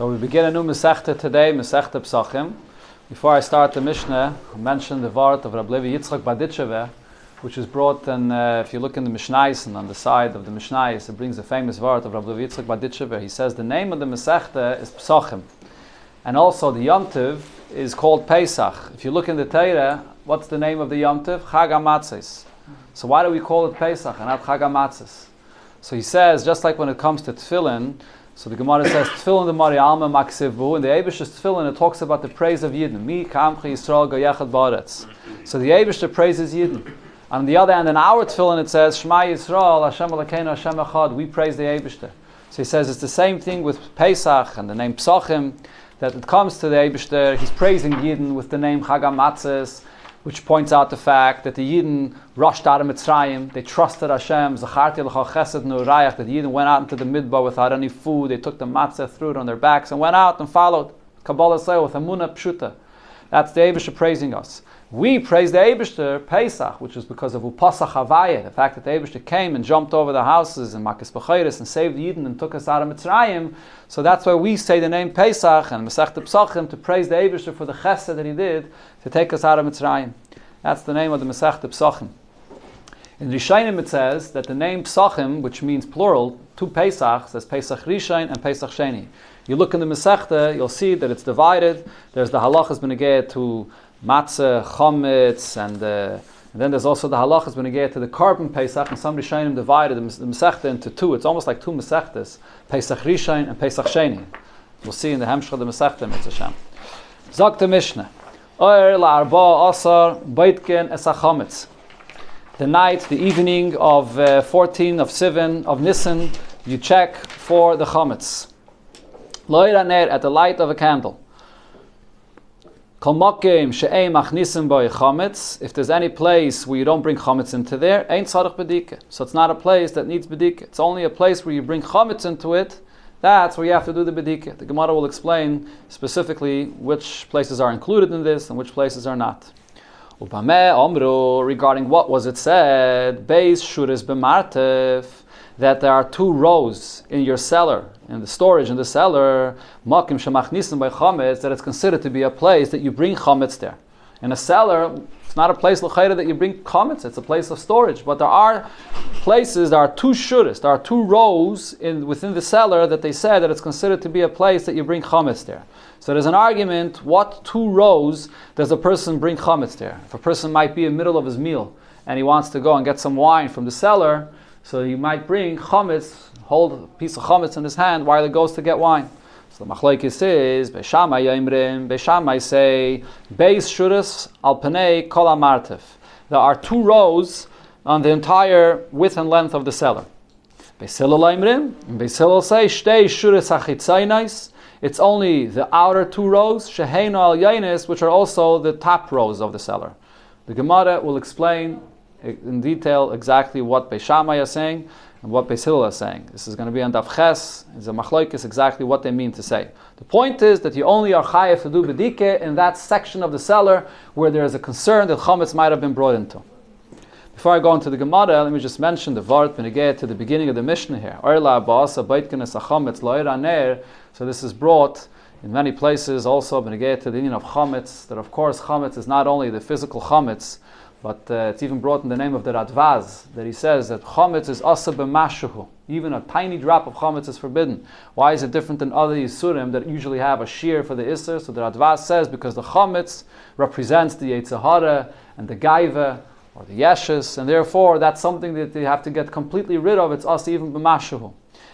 So we begin a new Masechta today, Masechta Psachim. Before I start the Mishnah, I mentioned the word of Rabbi Levi Yitzchak Berditchever, which is brought, and uh, if you look in the Mishnais and on the side of the Mishnais, it brings the famous word of Rabbi Levi Yitzchak Berditchever. He says the name of the Masechta is Psachim. And also the Yomtiv is called Pesach. If you look in the Torah, what's the name of the Yomtiv? Chag HaMatzis. So why do we call it Pesach and not Chag HaMatzis? So he says, just like when it comes to Tefillin, so the Gemara says, Tefillin the Mari Alma Maksivu, and the Abish is Tefillin, it talks about the praise of Yidden. Mi Kamchi Yisrael Goyechad Baretz. So the Abish praises Yidden. On the other hand, in our Tefillin it says, Shema Yisrael, Hashem Alakeinu, Hashem Echad, we praise the Abish. So he says it's the same thing with Pesach and the name Psachim, that it comes to the Abish he's praising Yidden with the name Chagamatzes, which points out the fact that the Yidden rushed out of Mitzrayim, they trusted Hashem, Zacharti chesed nurayach, that the Yidden went out into the midbar without any food, they took the matzah, threw it on their backs, and went out and followed Kabbalah Seo with Amunah Pshuta. That's the Abishah praising us. We praise the Abishter Pesach, which is because of Upasach Havaya, the fact that the Abishter came and jumped over the houses and Makis Bechayris and saved Yidden and took us out of Mitzrayim. So that's why we say the name Pesach and Masech Psachim to praise the Abishter for the chesed that he did to take us out of Mitzrayim. That's the name of the Masech Psachim. In Rishayim it says that the name Psachim, which means plural, two Pesach, says Pesach Rishain and Pesach Sheni. You look in the Masechta, you'll see that it's divided. There's the halachas beneged to matzah, chometz, and, uh, and then there's also the halachas you to the korban Pesach, and some Rishonim divided the, the Masechta into two. It's almost like two Masechtas, Pesach Rishon and Pesach Sheni. We'll see in the Hemshcha the Masechta, Mitzvah. Zog the Mishnah. Oyer la'arba asar baitken esachometz. The night, the evening of uh, 14 of Sivan, of Nisan, you check for the chometz. Loyer at the light of a candle. If there's any place where you don't bring chametz into there, ain't tzarich bedike. So it's not a place that needs bedike. It's only a place where you bring chametz into it. That's where you have to do the bedike. The Gemara will explain specifically which places are included in this and which places are not. Regarding what was it said, Beis shuris b'martev, that there are two rows in your cellar in the storage in the cellar, makim shemachnisim by chametz, that it's considered to be a place that you bring chametz there. In a cellar, it's not a place l'chayra that you bring chametz; it's a place of storage. But there are places, there are two shuris, there are two rows in within the cellar that they said that it's considered to be a place that you bring chametz there. So there's an argument: what two rows does a person bring chametz there? If a person might be in the middle of his meal and he wants to go and get some wine from the cellar, so he might bring chametz hold a piece of chametz in his hand while he goes to get wine. So the machlekes is Beishamai Yomrim. Beishamai say Beis Shuras Al Panei Kol. There are two rows on the entire width and length of the cellar. Beis Hillel Yomrim. Beis Hillel say Shtei Shuras Achitzainais. It's only the outer two rows, Shehein al Yainis, which are also the top rows of the cellar. The Gemara will explain in detail exactly what Beishamai is saying and what Beis Hillel is saying. This is going to be on Daf Ches. It's a machlokes exactly what they mean to say. The point is that you only are chayav to do bedike in that section of the cellar where there is a concern that chametz might have been brought into. Before I go into the Gemara, let me just mention the Vart Benegeh to the beginning of the Mishnah here. So this is brought in many places also Benegeh to the union of chametz. That of course chametz is not only the physical chametz, but uh, it's even brought in the name of the Radvaz that he says that chametz is asa b'mashuhu. Even a tiny drop of chametz is forbidden. Why is it different than other yisurim that usually have a shear for the isser? So the Radvaz says because the chametz represents the Yetzirah and the Gaiva or the Yeshus, and therefore that's something that they have to get completely rid of. It's asa even b'mashuhu.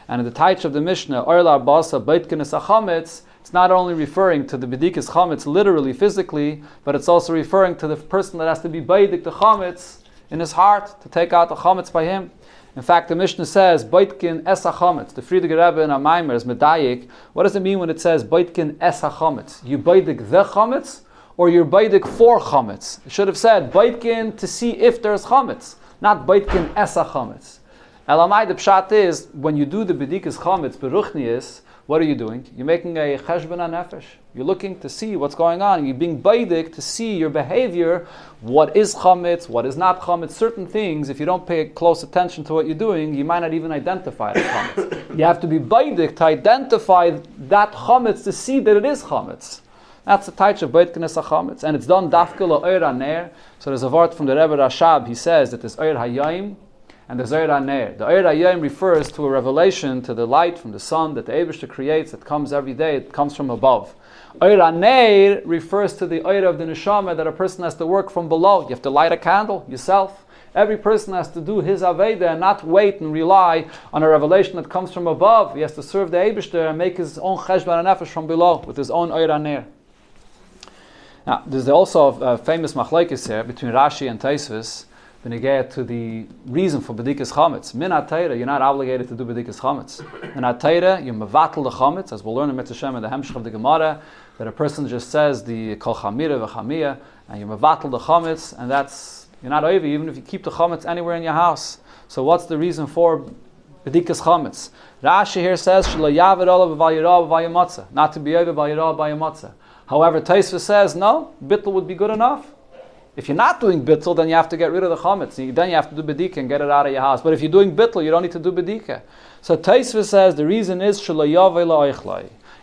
And in the Taich of the Mishnah, Orla Basa Baitkin Chametz, it's not only referring to the Bedikas Chametz literally, physically, but it's also referring to the person that has to be Baidik the Chametz in his heart to take out the Chametz by him. In fact, the Mishnah says, Baitkin Esa Chametz. The Frierdiker Rebbe in Amaimer is Medayik. What does it mean when it says Baitkin Esa Chametz? You Baidik the Chametz, or you're Baidik for Chametz? It should have said Baitkin to see if there's Chametz, not Baitkin Esa Chametz. Elamai, the pshat is, when you do the Bedikas Chametz, Beruchnius, What are you doing? You're making a cheshbon nefesh. You're looking to see what's going on. You're being baidik to see your behavior, what is chametz, what is not chametz. Certain things, if you don't pay close attention to what you're doing, you might not even identify as chametz. you have to be baidik to identify that chametz to see that it is chametz. That's the type of Baitkin Esa Chametz. And it's done dafkel oir ner. So there's a word from the Rebbe Rashab. He says that there's oir hayayim and the oir ner. The oir hayayim refers to a revelation, to the light from the sun that the Abishter creates that comes every day. It comes from above. Oir ner refers to the oir of the neshama that a person has to work from below. You have to light a candle yourself. Every person has to do his Aveda and not wait and rely on a revelation that comes from above. He has to serve the Abishter and make his own cheshbon and nefesh from below with his own oir ner. Now, there's also a famous machlekes here between Rashi and Taisvis get to the reason for Bedikas Chametz. Min HaTeira, you're not obligated to do Bedikas Chametz. In HaTeira, you mevatel the Chametz, as we'll learn in Mitzvah and the Hemshech of the Gemara, that a person just says the Kol Chamira v'Chamiyah, and you mevatel the Chametz, and that's, you're not over, even if you keep the Chametz anywhere in your house. So what's the reason for Bedikas Chametz? Rashi here says, Shlo Yavid Olav v'Vayirah not to be over v'Vayirah v'Vayimatzah. However, Taisva says, no, bittul would be good enough. If you're not doing bittul, then you have to get rid of the chametz. Then you have to do bedika and get it out of your house. But if you're doing bittul, you don't need to do bedika. So Taisva says the reason is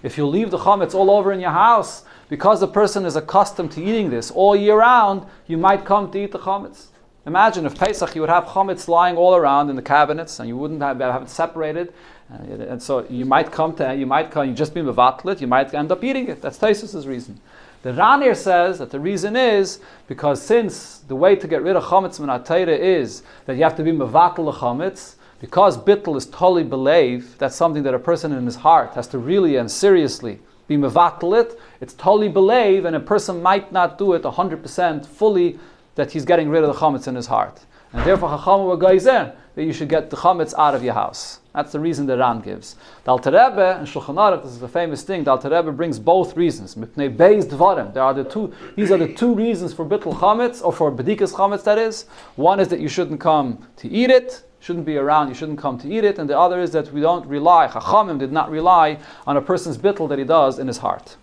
if you leave the chametz all over in your house, because the person is accustomed to eating this all year round, you might come to eat the chametz. Imagine if Pesach you would have chametz lying all around in the cabinets and you wouldn't have, have it separated and so you might come to, you might come, you just be mevatlet, you might end up eating it. That's Taisus's reason. The Ranir says that the reason is because since the way to get rid of chametz min is that you have to be mevatel chametz, because bittel is totally believe, that's something that a person in his heart has to really and seriously be mevatel it. It's totally believe, and a person might not do it 100% fully that he's getting rid of the chametz in his heart. And therefore, Chacham were that you should get the chametz out of your house. That's the reason the Ran gives. The Alter Rebbe and Shulchan Aruch, this is a famous thing. The Alter Rebbe brings both reasons. Mipnei beis dvarim. There are the two. These are the two reasons for bittul chametz or for bedikas chametz. That is, one is that you shouldn't come to eat it. Shouldn't be around. You shouldn't come to eat it. And the other is that we don't rely. Chachamim did not rely on a person's bittul that he does in his heart.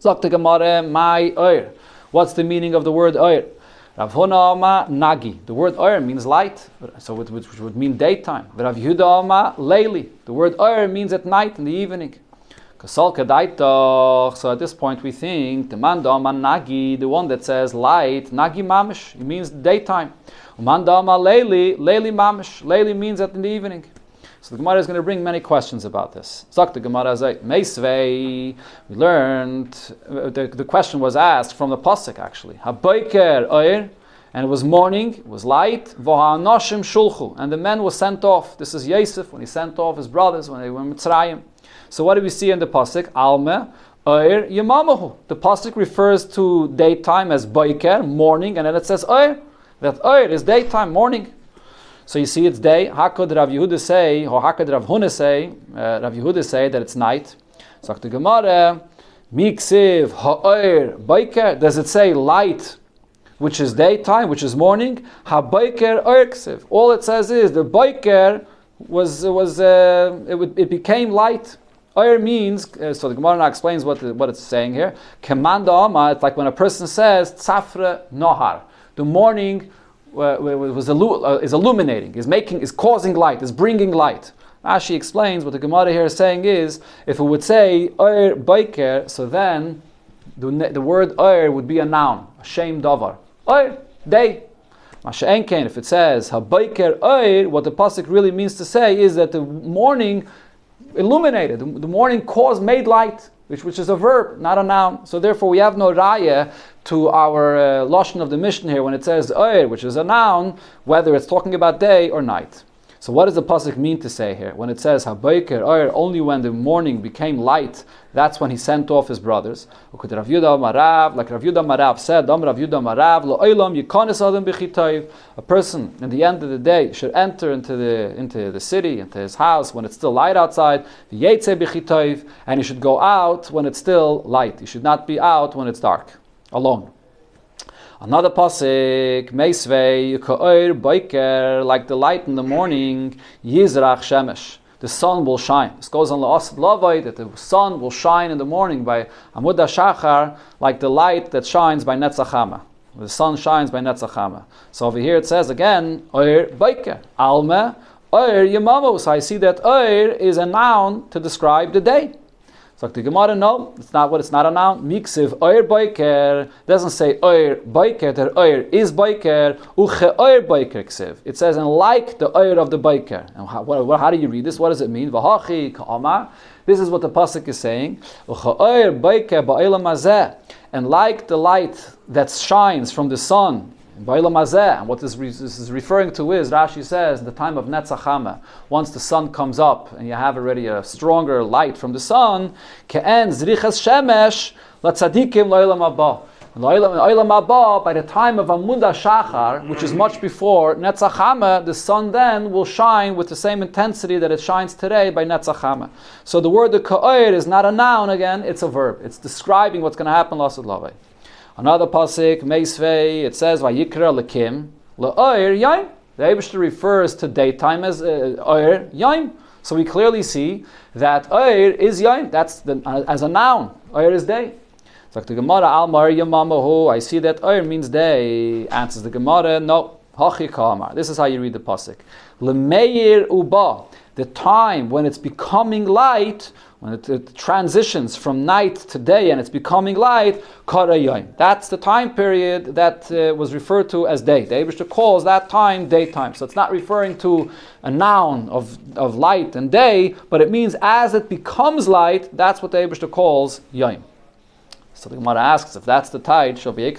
Zok Gemara, my oir. What's the meaning of the word oir? Rav Huna Nagi. The word Oyer means light, so which, which would mean daytime. Rav Yehuda Oma Leili. The word Oyer means at night in the evening. So at this point we think the mandama nagi, the one that says light, nagi mamish, it means daytime. Mandama leili, leili mamish, leili means at in the evening. So the Gemara is going to bring many questions about this. The Gemara Meisvei. We learned uh, the, the question was asked from the pasuk actually. And it was morning, it was light. And the men were sent off. This is Yosef when he sent off his brothers when they were in Mitzrayim. So what do we see in the pasuk? Alma. Oir Yamamahu. The pasuk refers to daytime as boiker, morning, and then it says Oir. That Oir is daytime, morning. So you see, it's day. How could Rav Yehuda say, or how could Rav Huna say, uh, Rav Yehuda say that it's night? So the Gemara, Miksiv ha'oir baiker. Does it say light, which is daytime, which is morning? Ha'baiker oirksiv. All it says is the baiker was was uh, it, it became light. Oir means, uh, so the Gemara now explains what, the, what it's saying here. Kemanda Ama, it's like when a person says, Tzafra Nohar. The morning was uh, is illuminating, is making, is causing light, is bringing light. Rashi explains what the Gemara here is saying is, if it would say oir baiker, so then the, the word oir would be a noun, a shame davar. Oir, day. Masha'enken, if it says habayker oir, what the pasuk really means to say is that the morning illuminated, the morning caused, made light which, which is a verb, not a noun. So therefore, we have no raya to our uh, lashon of the mission here when it says oir, which is a noun, whether it's talking about day or night. So what does the pasuk mean to say here when it says habayker oir? Only when the morning became light, that's when he sent off his brothers. Like Rav Yudah Marav said, Rav Yudah Marav A person in the end of the day should enter into the into the city, into his house when it's still light outside. And he should go out when it's still light. He should not be out when it's dark, alone. Another pasuk, Meisvei, Ka'ir Baiker, like the light in the morning, Yizrach Shemesh. the sun will shine. This goes on La'asid Lavai, that the sun will shine in the morning by Amud Shachar, like the light that shines by Netzachama. The sun shines by Netzachama. So over here it says again, Oir Baike, Alma, Oir Yamamo. So I see that Oir is a noun to describe the day. So the Gemara, no, it's not what it's not a noun. Miksiv oir boiker doesn't say oir boiker. That oir is boiker. Uche oir boiker ksiv. It says and like the oir of the boiker. And how, what, how, do you read this? What does it mean? Vahachi ka'amar. This is what the pasuk is saying. Uche oir boiker mazeh. And like the light that shines from the sun and what this, this, is referring to is, Rashi says, the time of Netzachama, once the sun comes up and you have already a stronger light from the sun. By the time of Amunda Shachar, which is much before Netzachama, the sun then will shine with the same intensity that it shines today by Netzachama. So the word the ka'ir is not a noun again, it's a verb. It's describing what's going to happen, Lasud Lavai. Another pasuk, Meisvei, it says, Vayikra lekim, le'oir yaim. The Abishter refers to daytime as uh, oir yaim. So we clearly see that oir is yaim. That's the, uh, as a noun. Oir is day. So the Gemara, al yamamahu. I see that oir means day. Answers the Gemara, no. This is how you read the pasuk. Lemeir uba. The time when it's becoming light, when it, it, transitions from night to day and it's becoming light, That's the time period that uh, was referred to as day. The Abishta calls that time daytime. So it's not referring to a noun of, of light and day, but it means as it becomes light, that's what the Abishta calls Yom. So the Gemara asks if that's the tide, when it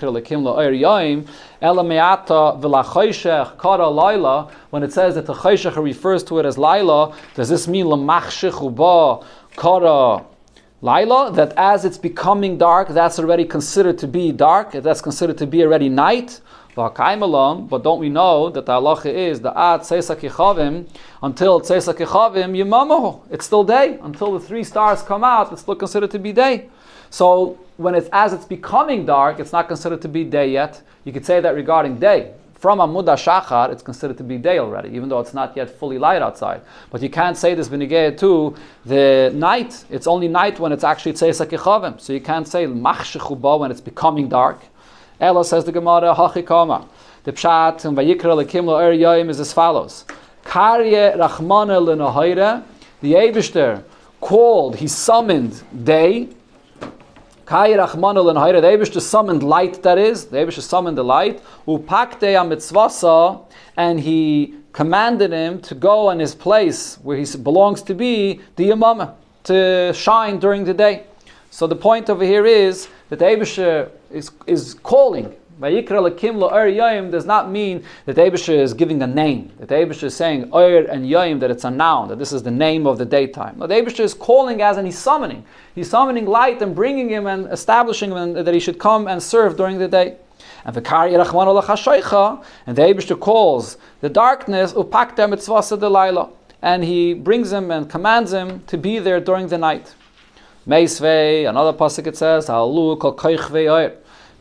says that the choyshech refers to it as laila, does this mean l'machshech uba Kara Laila, that as it's becoming dark, that's already considered to be dark, that's considered to be already night. But don't we know that the halacha is the ad seisa until seisa yimamahu. It's still day until the three stars come out. It's still considered to be day. So when it's as it's becoming dark, it's not considered to be day yet. You could say that regarding day from Amuda Shachar, it's considered to be day already, even though it's not yet fully light outside. But you can't say this benigay to the night. It's only night when it's actually Kechavim. So you can't say Mach when it's becoming dark. Ella says the Gemara, Hachikama. The Pshat and Vayikra Lekimlo Er Yoim is as follows. Karye Rachmana Lenahoire, the Abishter called, he summoned day, Kai Rachmanu L'Nahira, the Abish summoned light, that is, the Abish summoned the light, Upakte Mitzvasa, and he commanded him to go on his place where he belongs to be, the Yamama, to shine during the day. So the point over here is that the Abish is, is calling Vayikra lekim lo'er yoyim does not mean that the Abisha is giving a name. That the Abisha is saying oir and yoyim, that it's a noun, that this is the name of the daytime. No, the Abisha is calling as and he's summoning. He's summoning light and bringing him and establishing him that he should come and serve during the day. And the Kari Rachman and the Abisha calls the darkness upakta mitzvasa de And he brings him and commands him to be there during the night. Meisvei, another pasuk it says, Halu kol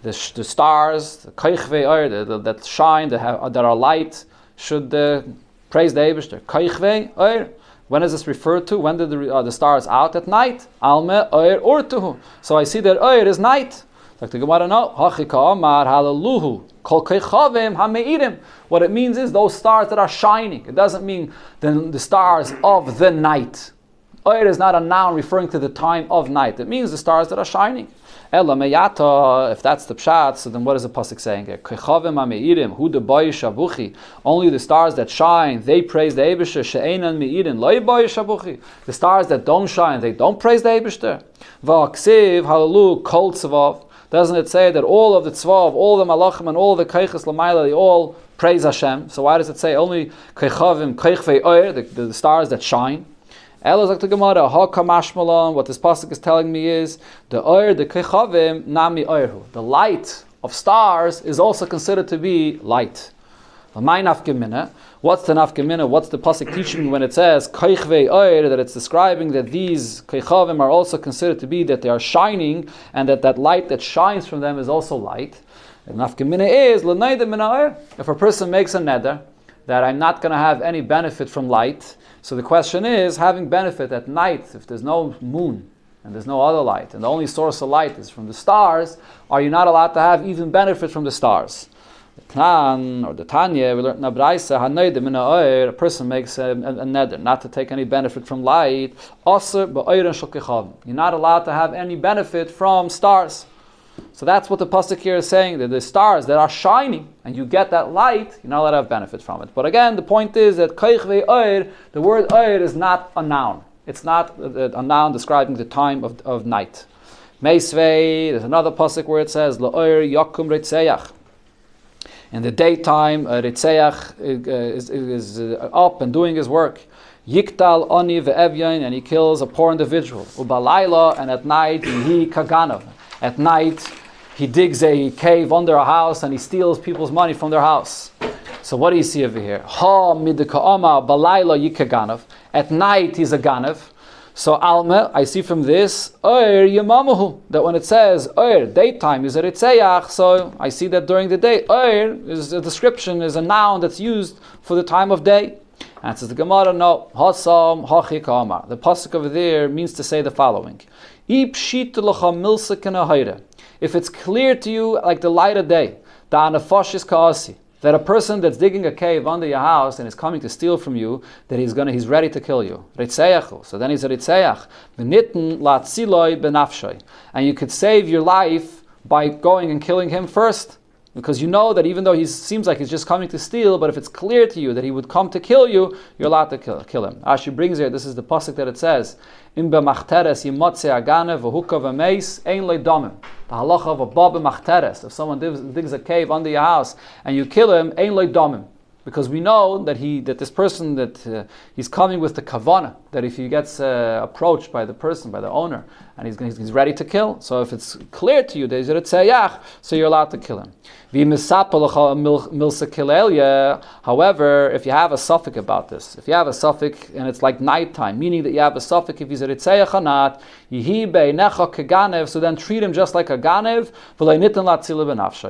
the, the stars, the koichve oir, that shine, that, have, that are light, should uh, praise the Eibishter. Koichve oir. When is this referred to? When did the, uh, the stars out? At night. Alme oir urtuhu. So I see that oir is night. Like the Gemara, no. Hachika amar halaluhu. Kol koichavim hameirim. What it means is those stars that are shining. It doesn't mean the, the stars of the night. Oir is not a noun referring to the time of night. It means the stars that are shining. Ela meyata, if that's the pshat, so then what is the pasuk saying here? ameirim, hu de shabuchi. Only the stars that shine, they praise the Eibishter. She'enan meirin, loy shabuchi. The stars that don't shine, they don't praise the Eibishter. Va'aksiv halalu kol tzvav. Doesn't it say that all of the tzvav, all the malachim, and all the keiches lamayla, they all praise Hashem? So why does it say only keichavim, keichvei oir, the stars that shine? Elazak to Gemara, what this pasuk is telling me is the oir, the kechavim, nami oirhu. The light of stars is also considered to be light. What's the nafkemina? What's the pasuk teaching me when it says keichve oir that it's describing that these kechavim are also considered to be that they are shining and that that light that shines from them is also light. Nafkemina is If a person makes a neder that I'm not going to have any benefit from light, So the question is, having benefit at night, if there's no moon and there's no other light, and the only source of light is from the stars, are you not allowed to have even benefit from the stars? The Tnan or the Tanya, we learned in a person makes a, a, a neder, not to take any benefit from light. You're not allowed to have any benefit from stars. So that's what the pasuk here is saying that the stars that are shining and you get that light, you're not allowed to have benefit from it. But again, the point is that the word oir is not a noun. It's not a, noun describing the time of, of night. Meisvei, there's another pasuk where it says la'oir yakum retzeyach. In the daytime, uh, Ritzeach uh, is, is uh, up and doing his work. Yiktal oni ve'evyain, and he kills a poor individual. Ubalayla, and at night, he kaganav. At night, he digs a cave under a house and he steals people's money from their house. So what do you see over here? Ha yikaganav. At night, he's a ganav. So Alma, I see from this, Oir Yamamahu, that when it says Oir, daytime is a Ritzeyach, so I see that during the day, Oir is a description, is a noun that's used for the time of day. And says the Gemara, no, Hasam Hachikama. The pasuk over there means to say the following. If it's clear to you like the light of day, that a person that's digging a cave under your house and is coming to steal from you, that he's gonna he's ready to kill you. So then he's a ritzeach. And you could save your life by going and killing him first. Because you know that even though he seems like he's just coming to steal, but if it's clear to you that he would come to kill you, you're allowed to kill, kill him. Rashi brings here, this is the pasuk that it says, "In b'machteres yimotze agane v'hukav v'meis ein le domim." The halacha of a bab machteres. If someone digs, a cave under your house and you kill him, ein domim because we know that he that this person that uh, he's coming with the kavana that if he gets uh, approached by the person by the owner and he's, he's, ready to kill so if it's clear to you that he's a tzayach so you're allowed to kill him. However if you have a suffix about this if you have a suffix and it's like nighttime meaning that you have a suffix if he's a tzayach or not so then treat him just like a ganev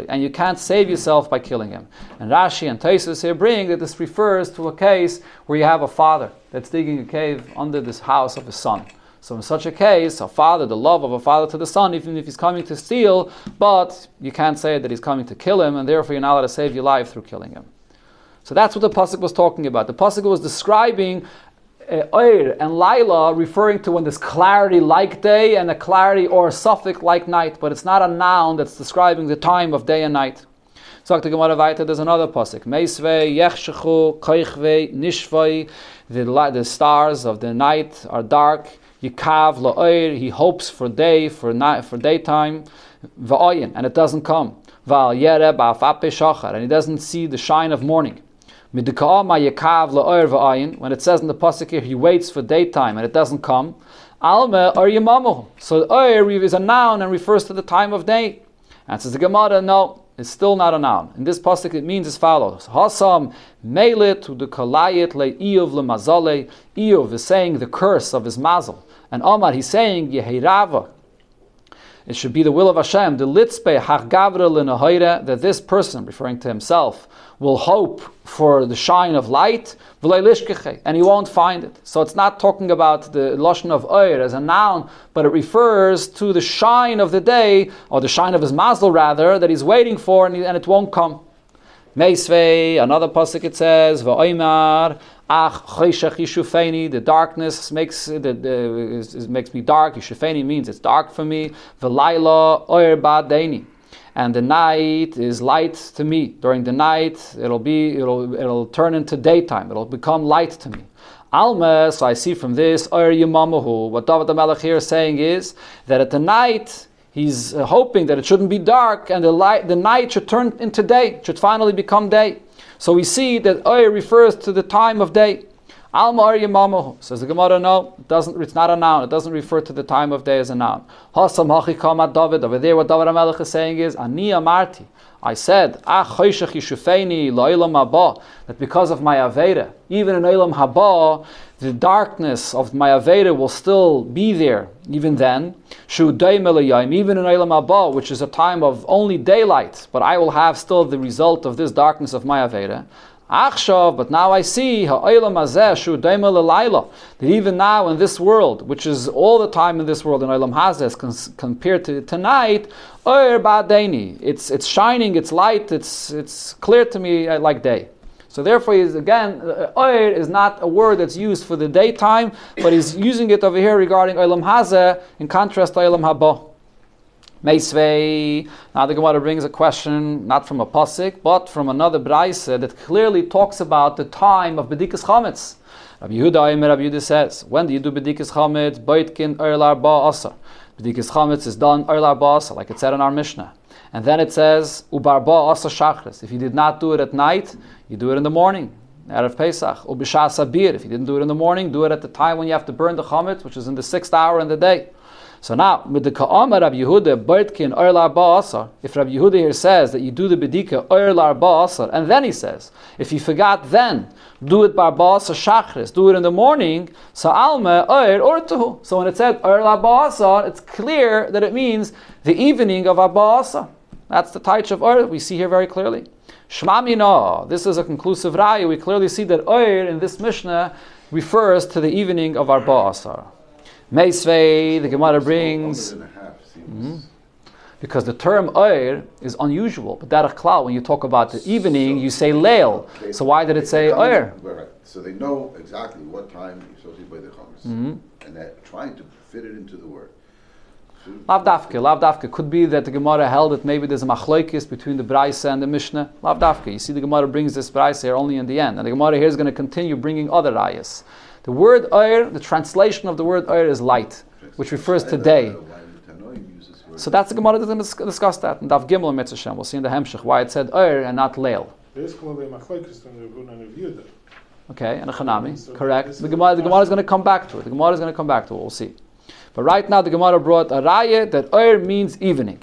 and you can't save yourself by killing him. And Rashi and Taisus here bring that this refers to a case where you have a father that's digging a cave under this house of his son. So in such a case, a father, the love of a father to the son, even if he's coming to steal, but you can't say that he's coming to kill him, and therefore you're not allowed to save your life through killing him. So that's what the pasuk was talking about. The pasuk was describing uh, Oir and Laila referring to when there's clarity like day and a clarity or a suffix like night, but it's not a noun that's describing the time of day and night. Sagt the Gemara there's another pasuk. Meisve, Yechshechu, Koichve, Nishvai, the, the stars of the night are dark. Yikav, La'oir, he hopes for day, for night, for daytime. Va'oyin, and it doesn't come. Va'al Yere, Ba'afape Shachar, and he doesn't see the shine of morning. When it says in the pasuk here, he waits for daytime and it doesn't come. Alma or yamamu. So oir is a noun and refers to the time of day. And says the Gemara, no, it's still not a noun. In this pasuk, it means as follows: Hasam meilit to the kalayit le Iyov le. Iyov is saying the curse of his mazel, and Omar he's saying Yehirava. It should be the will of Hashem, the litzpe hachgavra that this person, referring to himself, will hope for the shine of light, and he won't find it. So it's not talking about the lashon of oir as a noun, but it refers to the shine of the day, or the shine of his mazel rather, that he's waiting for, and, he, and it won't come. Meisvei, another pasuk it says, Va'oimar, Ach yishufeni, the darkness makes the, the is, is, makes me dark. Yishufeni means it's dark for me. V'layla oir ba'deini, and the night is light to me. During the night, it'll be it'll it'll turn into daytime. It'll become light to me. Alma, so I see from this, Oir Yimamahu, what David the Melech here is saying is that at the night he's uh, hoping that it shouldn't be dark and the light the night should turn into day, should finally become day. So we see that Oyer refers to the time of day. Alma Yamamu says the Gemara. No, it doesn't. It's not a noun. It doesn't refer to the time of day as a noun. Hasam Hachikam David. Over there, what David Amelech is saying is Ani Amarti. I said, Ah. That because of my aveda, even in Olam Haba, the darkness of my Aveda will still be there even then. Even in Olam Haba, which is a time of only daylight, but I will have still the result of this darkness of my Aveda. Achshav, but now I see that even now in this world, which is all the time in this world in Olam Hazeh, compared to tonight, it's it's shining, it's light, it's it's clear to me uh, like day. So therefore, he's again, uh, oir is not a word that's used for the daytime, but he's using it over here regarding Olam Hazeh in contrast to Olam Haba. Meisvei. Now the Gemara brings a question not from a pasuk, but from another brayse that clearly talks about the time of bedikas chametz. Rabbi Yehuda, Rabbi Yehuda says, when do you do bedikas chametz? Boitkin erlar ba asa. Bedikas chametz is done erlar ba asa, like it said in our Mishnah. And then it says ubar ba asa shachris. If you did not do it at night, you do it in the morning. Erev Pesach, ubishas abir. If you didn't do it in the morning, do it at the time when you have to burn the chametz, which is in the sixth hour in the day. So now, with the Ka'amar Rabbi Yehuda, Bertkin Oirlar Ba'asar, if Rabbi Yehuda here says that you do the Bedika Oirlar Ba'asar, and then he says, if you forgot then, do it Bar Ba'asar Shachris, do it in the morning, so Alma Oir Ortuhu. So when it said Oirlar Ba'asar, it's clear that it means the evening of Ba'asar. That's the Taich of Oir we see here very clearly. Shmamina, this is a conclusive raya. We clearly see that Oir in this Mishnah refers to the evening of our Ba'asar. Meisvei, the Gemara brings. Mm-hmm. Because the term oir is unusual, but that klal, when you talk about the evening, so you say leil. So why did it say oir? Right. So they know exactly what time you're supposed to be by the chametz, mm-hmm. and they're trying to fit it into the word. Lavdafke, lavdafke. Could be that the Gemara held that maybe there's a machlokes between the Braise and the Mishnah. Lavdafke. You see, the Gemara brings this Braise here only in the end, and the Gemara here is going to continue bringing other ayahs. The word oir, the translation of the word oir is light, which refers to day. So that's the Gemara that's going to discuss that. And Dav Gimel and Mitzvah We'll see in the Hemshech why it said oir and not leil. Okay, and a Chanami, correct. The Gemara, the Gemara is going to come back to it. The Gemara is going to come back to it. We'll see. But right now, the Gemara brought a raya that oir means evening.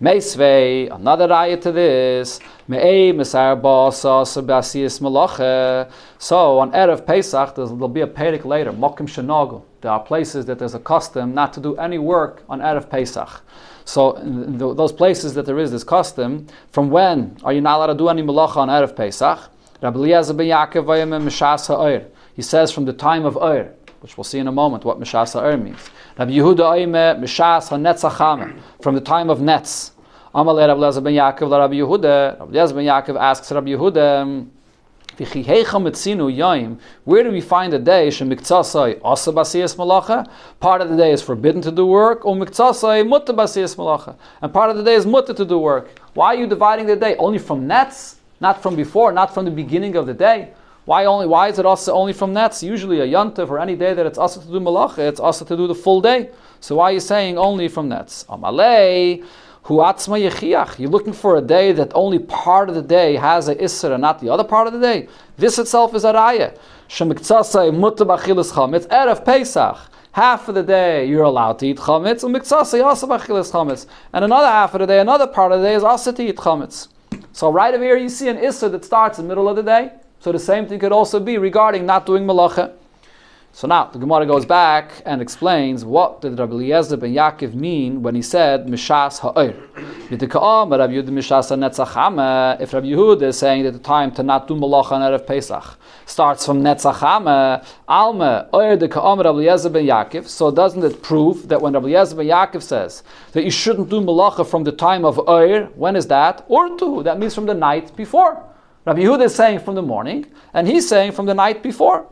Meisvei, another raya to this. Me'ei Mesar Ba'asa Sabasiyas Malacha. So on Erev Pesach, there'll be a Perik later, Mokim Shanagu. There are places that there's a custom not to do any work on Erev Pesach. So in those places that there is this custom, from when are you not allowed to do any malacha on Erev Pesach? Rabbi ben He says from the time of Oir, which we'll see in a moment what Mishas Ha'ir means. Rabbi Yehuda Oime Mishas HaNetzachame, from the time of Netz. Amalei Rabbi Lezer ben Yaakov Rabbi Yehuda. Rabbi Lezer ben Yaakov asks Rabbi Yehuda, where do we find a day Part of the day is forbidden to do work, or and part of the day is mutter to do work. Why are you dividing the day only from nets, not from before, not from the beginning of the day? Why only? Why is it also only from nets? Usually a yantav or any day that it's also to do malacha, it's also to do the full day. So why are you saying only from nets? Amalei. You're looking for a day that only part of the day has a isra, not the other part of the day. This itself is a raya. It's Erev Pesach. Half of the day you're allowed to eat chametz, and another half of the day, another part of the day is also to eat chametz. So right over here you see an isra that starts in the middle of the day. So the same thing could also be regarding not doing malacha. So now the Gemara goes back and explains what did Rabbi Eliezer ben Yaakov mean when he said Mishas Ha'ir. If Rabbi Yehuda is saying that the time to not do Malacha on Erev Pesach starts from Netzachame, Alma Oir de Ka'am Rabbi Eliezer ben Yaakov, so doesn't it prove that when Rabbi Eliezer ben Yaakov says that you shouldn't do Malacha from the time of Oir, when is that? Or two, that means from the night before. Rabbi Yehuda is saying from the morning, and he's saying from the night before.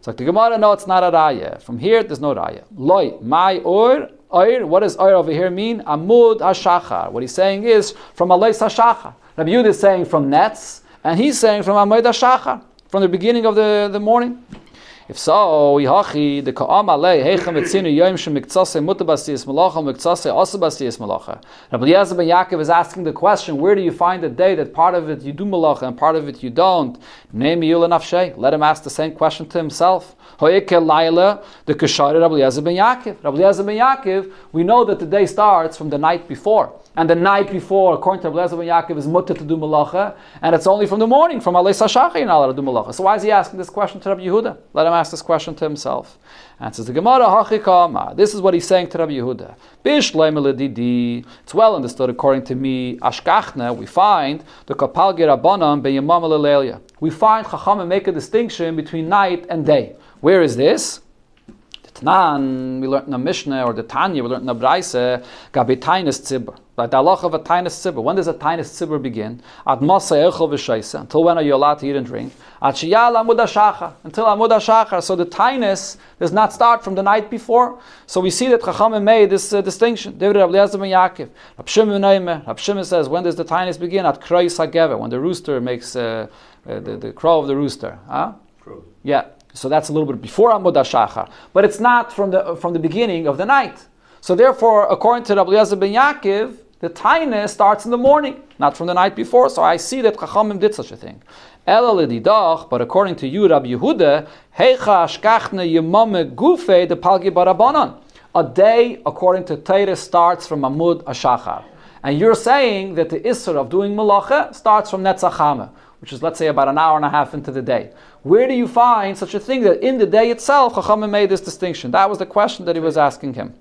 So the Gemara, no, it's not a raya. From here, there's no raya. Loi, my or, oir, what does oir over here mean? Amud hashachar. What he's saying is from alois hashachar. Rabbi Yud is saying from nets, and he's saying from amud hashachar, from the beginning of the, the morning. If so, Yihachi, the Ka'am Alei, Heichem Etzinu Yom Shem Miktsase Mutabasiyas Malacha, Miktsase Asabasiyas Malacha. Rabbi Eliezer ben Yaakov is asking the question, where do you find the day that part of it you do Malacha and part of it you don't? Name Yula Nafshay. Let him ask the same question to himself. Hoike Laila, the Kashari Rabbi Eliezer ben Yaakov. Rabbi Eliezer ben Yaakov, we know that the day starts from the night before. And the night before, according to Rabbi ben Yaakov, is mutter to do malacha, and it's only from the morning, from Alei Sashach, you're not allowed to do malacha. So why is he asking this question to Rabbi Yehuda? Let him ask this question to himself. Answers the Gemara, Hachikama. This is what he's saying to Rabbi Yehuda. It's well understood according to me, Ashkachna, we find the Kapal Rabbanan Beyamam We find Chacham make a distinction between night and day. Where is this? Tnan, we learned in the Mishnah or the Tanya, we learned in the Braise, Gabi Tainus Tzibur. Like the halacha of a Tainus Tzibur. When does a Tainus Tzibur begin? At Masa Echel V'Shaisa. Until when are you allowed to eat and drink? At Shiyal Amud HaShachar. Until Amud HaShachar. So the Tainus does not start from the night before. So we see that Chachamim made this uh, distinction. David Rabbi Eliezer ben Yaakov. Rab Shimon Neimer. Rab Shimon says, when does the Tainus begin? At Kreis HaGever. When the rooster makes uh, uh, the, the crow of the rooster. Huh? Crow. Yeah. So that's a little bit before Amud HaShachar. But it's not from the, from the beginning of the night. So therefore, according to Rabbi Eliezer ben Yaakov, the taina starts in the morning, not from the night before. So I see that Chachamim did such a thing. But according to you, Rabbi Yehuda, gufe de palgi barabanan. A day, according to Torah, starts from Amud HaShachar. And you're saying that the Isser of doing Malacha starts from Netzachama, which is, let's say, about an hour and a half into the day. Where do you find such a thing that in the day itself, Chachamim made this distinction? That was the question that he was asking him.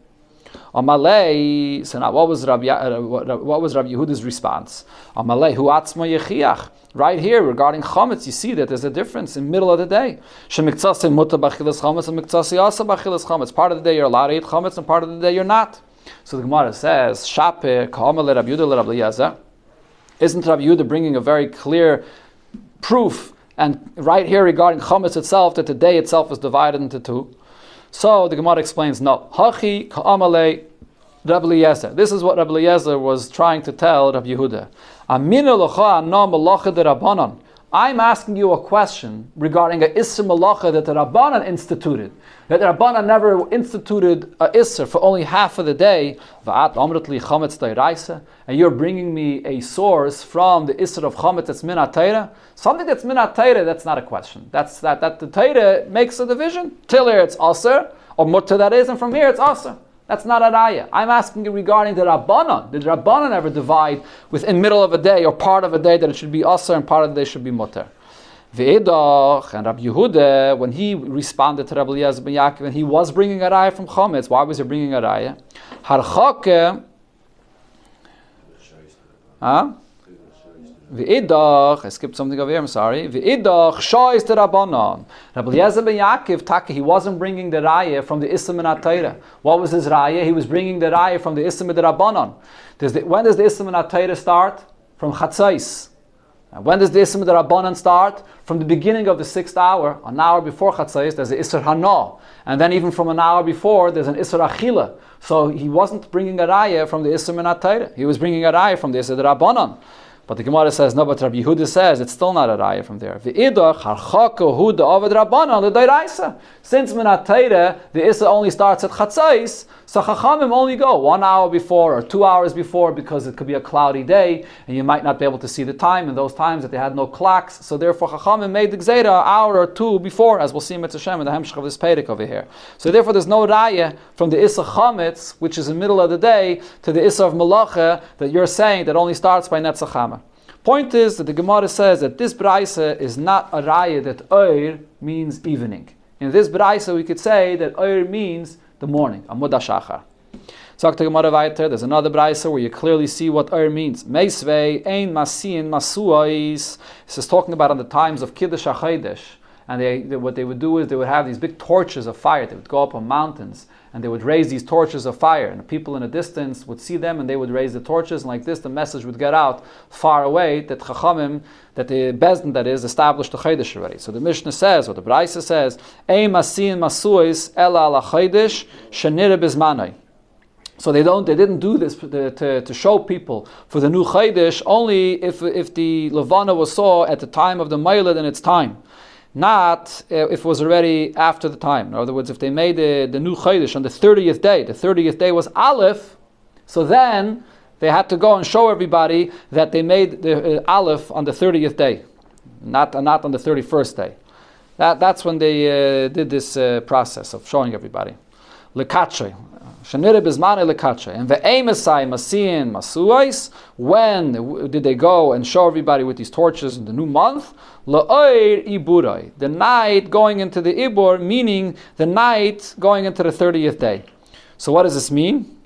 Amalei, so now what was Rabbi, uh, what was Rabbi Yehuda's response? Amalei, hu atzma yechiach. Right here, regarding chametz, you see that there's a difference in middle of the day. Shemiktzasi muta bachilas chametz and miktzasi asa bachilas chametz. Part of the day you're allowed to eat chametz, and part of the day you're not. So the Gemara says, Shape ka'amale Rabbi Yehuda Rabbi Yezer. Isn't Rabbi Yehuda bringing a very clear proof and right here regarding chametz itself, that the day itself is divided into two? So the Gemara explains, no. Hachi ka'amale Rabbi Eliezer. This is what Rabbi Eliezer was trying to tell Rabbi Yehuda. I'm asking you a question regarding a Isser Malacha that the Rabbanan instituted. That the Rabbanan never instituted a Isser for only half of the day. And you're bringing me a source from the Isser of Chametz that's Minat Something that's Minat that's not a question. That's that, that the Torah makes a division. Till here it's Aser, or Mutta that is, and from here it's Aser. That's not a raya. I'm asking you regarding the Rabbanon. Did Rabbanon ever divide within middle of a day or part of a day that it should be Aser and part of the day should be Mutter? Ve'edach and Rabbi Yehuda, when he responded to Rabbi Eliezer ben Yaakov, and he was bringing a raya from Chometz, why was he bringing a raya? Harchake, huh? V'idach, I skipped something over here, I'm sorry. V'idach, is the Rabbanon. Rabbi Eliezer ben Yaakov, Taka, he wasn't bringing the Raya from the Islam and Atayra. What was his Raya? He was bringing the Raya from the Islam and the Rabbanon. Does the, when does the Islam and Atayra start? From Chatzais. when does the Islam and the Rabbanon start? From the beginning of the sixth hour, an hour before Chatzais, there's the Isra Hana. And then even from an hour before, there's an Isra Achila. So he wasn't bringing a Raya from the Islam and Atayra. He was bringing a Raya from the Isra Rabbanon. But the Gemara says, no, but Rabbi Yehuda says it's still not a raya from there. Since Minatayra, the Issa only starts at Chatzais, so Chachamim only go one hour before or two hours before because it could be a cloudy day and you might not be able to see the time in those times that they had no clocks. So therefore Chachamim made the Gzeda an hour or two before, as we'll see in Mitzvah in the Hemshech of this Perek over here. So therefore there's no raya from the Issa Chametz, which is in the middle of the day, to the Issa of Malacha that you're saying that only starts by Netzachama. Point is that the Gemara says that this Braise is not a raya that Oir means evening. In this Braise we could say that Oir means the morning, Amud HaShachar. Sagt the Gemara weiter, there's another brisa where you clearly see what er means. Meisvei, ein masin masuais. This is talking about on the times of Kiddush HaChedesh. And they, they, what they would do is they would have these big torches of fire. They would go up on mountains and they would raise these torches of fire. And people in a distance would see them and they would raise the torches. And like this, the message would get out far away that Chachamim, that the Bezdin that is, established the Chedesh already. So the Mishnah says, or the Braisa says, masin masuis ela ala Chedesh shenire bizmanai. So they don't, they didn't do this to, to, to, show people for the new Chaydish only if, if the Levana was saw at the time of the Mailad in its time not uh, if it was already after the time. In other words, if they made the, the new Chodesh on the 30th day, the 30th day was Aleph, so then they had to go and show everybody that they made the uh, Aleph on the 30th day, not, uh, not on the 31st day. That, that's when they uh, did this uh, process of showing everybody. Lekatre, Shanira bizmane lekacha. And the ve'emesai masiin masuais. When did they go and show everybody with these torches in the new month? La'oir iburai. The night going into the ibur, meaning the night going into the 30th day. So what does this mean?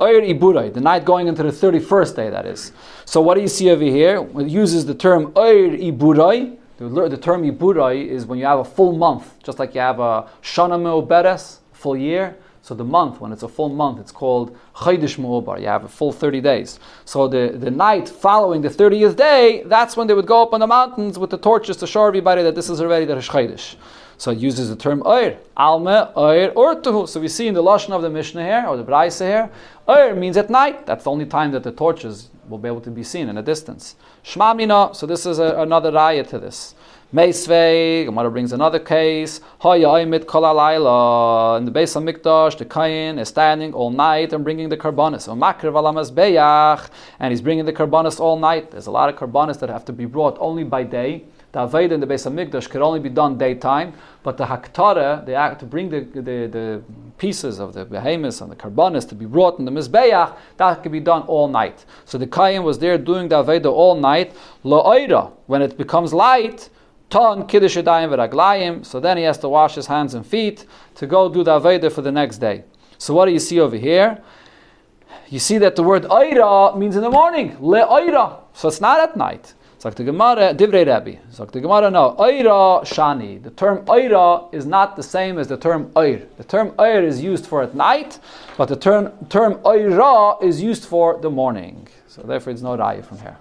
Oir iburai, the night going into the 31st day, that is. So what do you see over here? It uses the term Oir iburai. The, the term iburai is when you have a full month, just like you have a shana me'oberes, full year. So the month, when it's a full month, it's called Chaydish Mu'obar. You have a full 30 days. So the, the night following the 30th day, that's when they would go up on the mountains with the torches to show everybody that this is already the Chaydish. So it uses the term oir, alme, oir, urtuhu. So we see in the lashon of the Mishnah here, or the Braise here, oir means at night. That's the only time that the torches will be able to be seen in a distance. Shmamina, so this is a, another raya to this. Meisvei, Gemara brings another case. Hayayimit kolalayla. In the Beis HaMikdash, the Kayin is standing all night and bringing the karbonis. Makriv alamas beyach, and he's bringing the karbonis all night. There's a lot of karbonis that have to be brought only by day. The Aveda in the Beis HaMikdash could only be done daytime, but the Haktara, the act to bring the, the, the pieces of the behemoths and the karbonis to be brought in the Mizbeach, that could be done all night. So the Kayin was there doing the Aveda all night. La'oira, when it becomes light, Ton kiddush v'raglayim. So then he has to wash his hands and feet to go do the aveda for the next day. So what do you see over here? You see that the word oira means in the morning. Le oira. So it's not at night. Like the Gemara, Divrei Rabbi. Like the Gemara, no. Oira shani. The term oira is not the same as the term oir. The term oir is used for at night, but the term, term oira is used for the morning. So therefore it's no raya from here.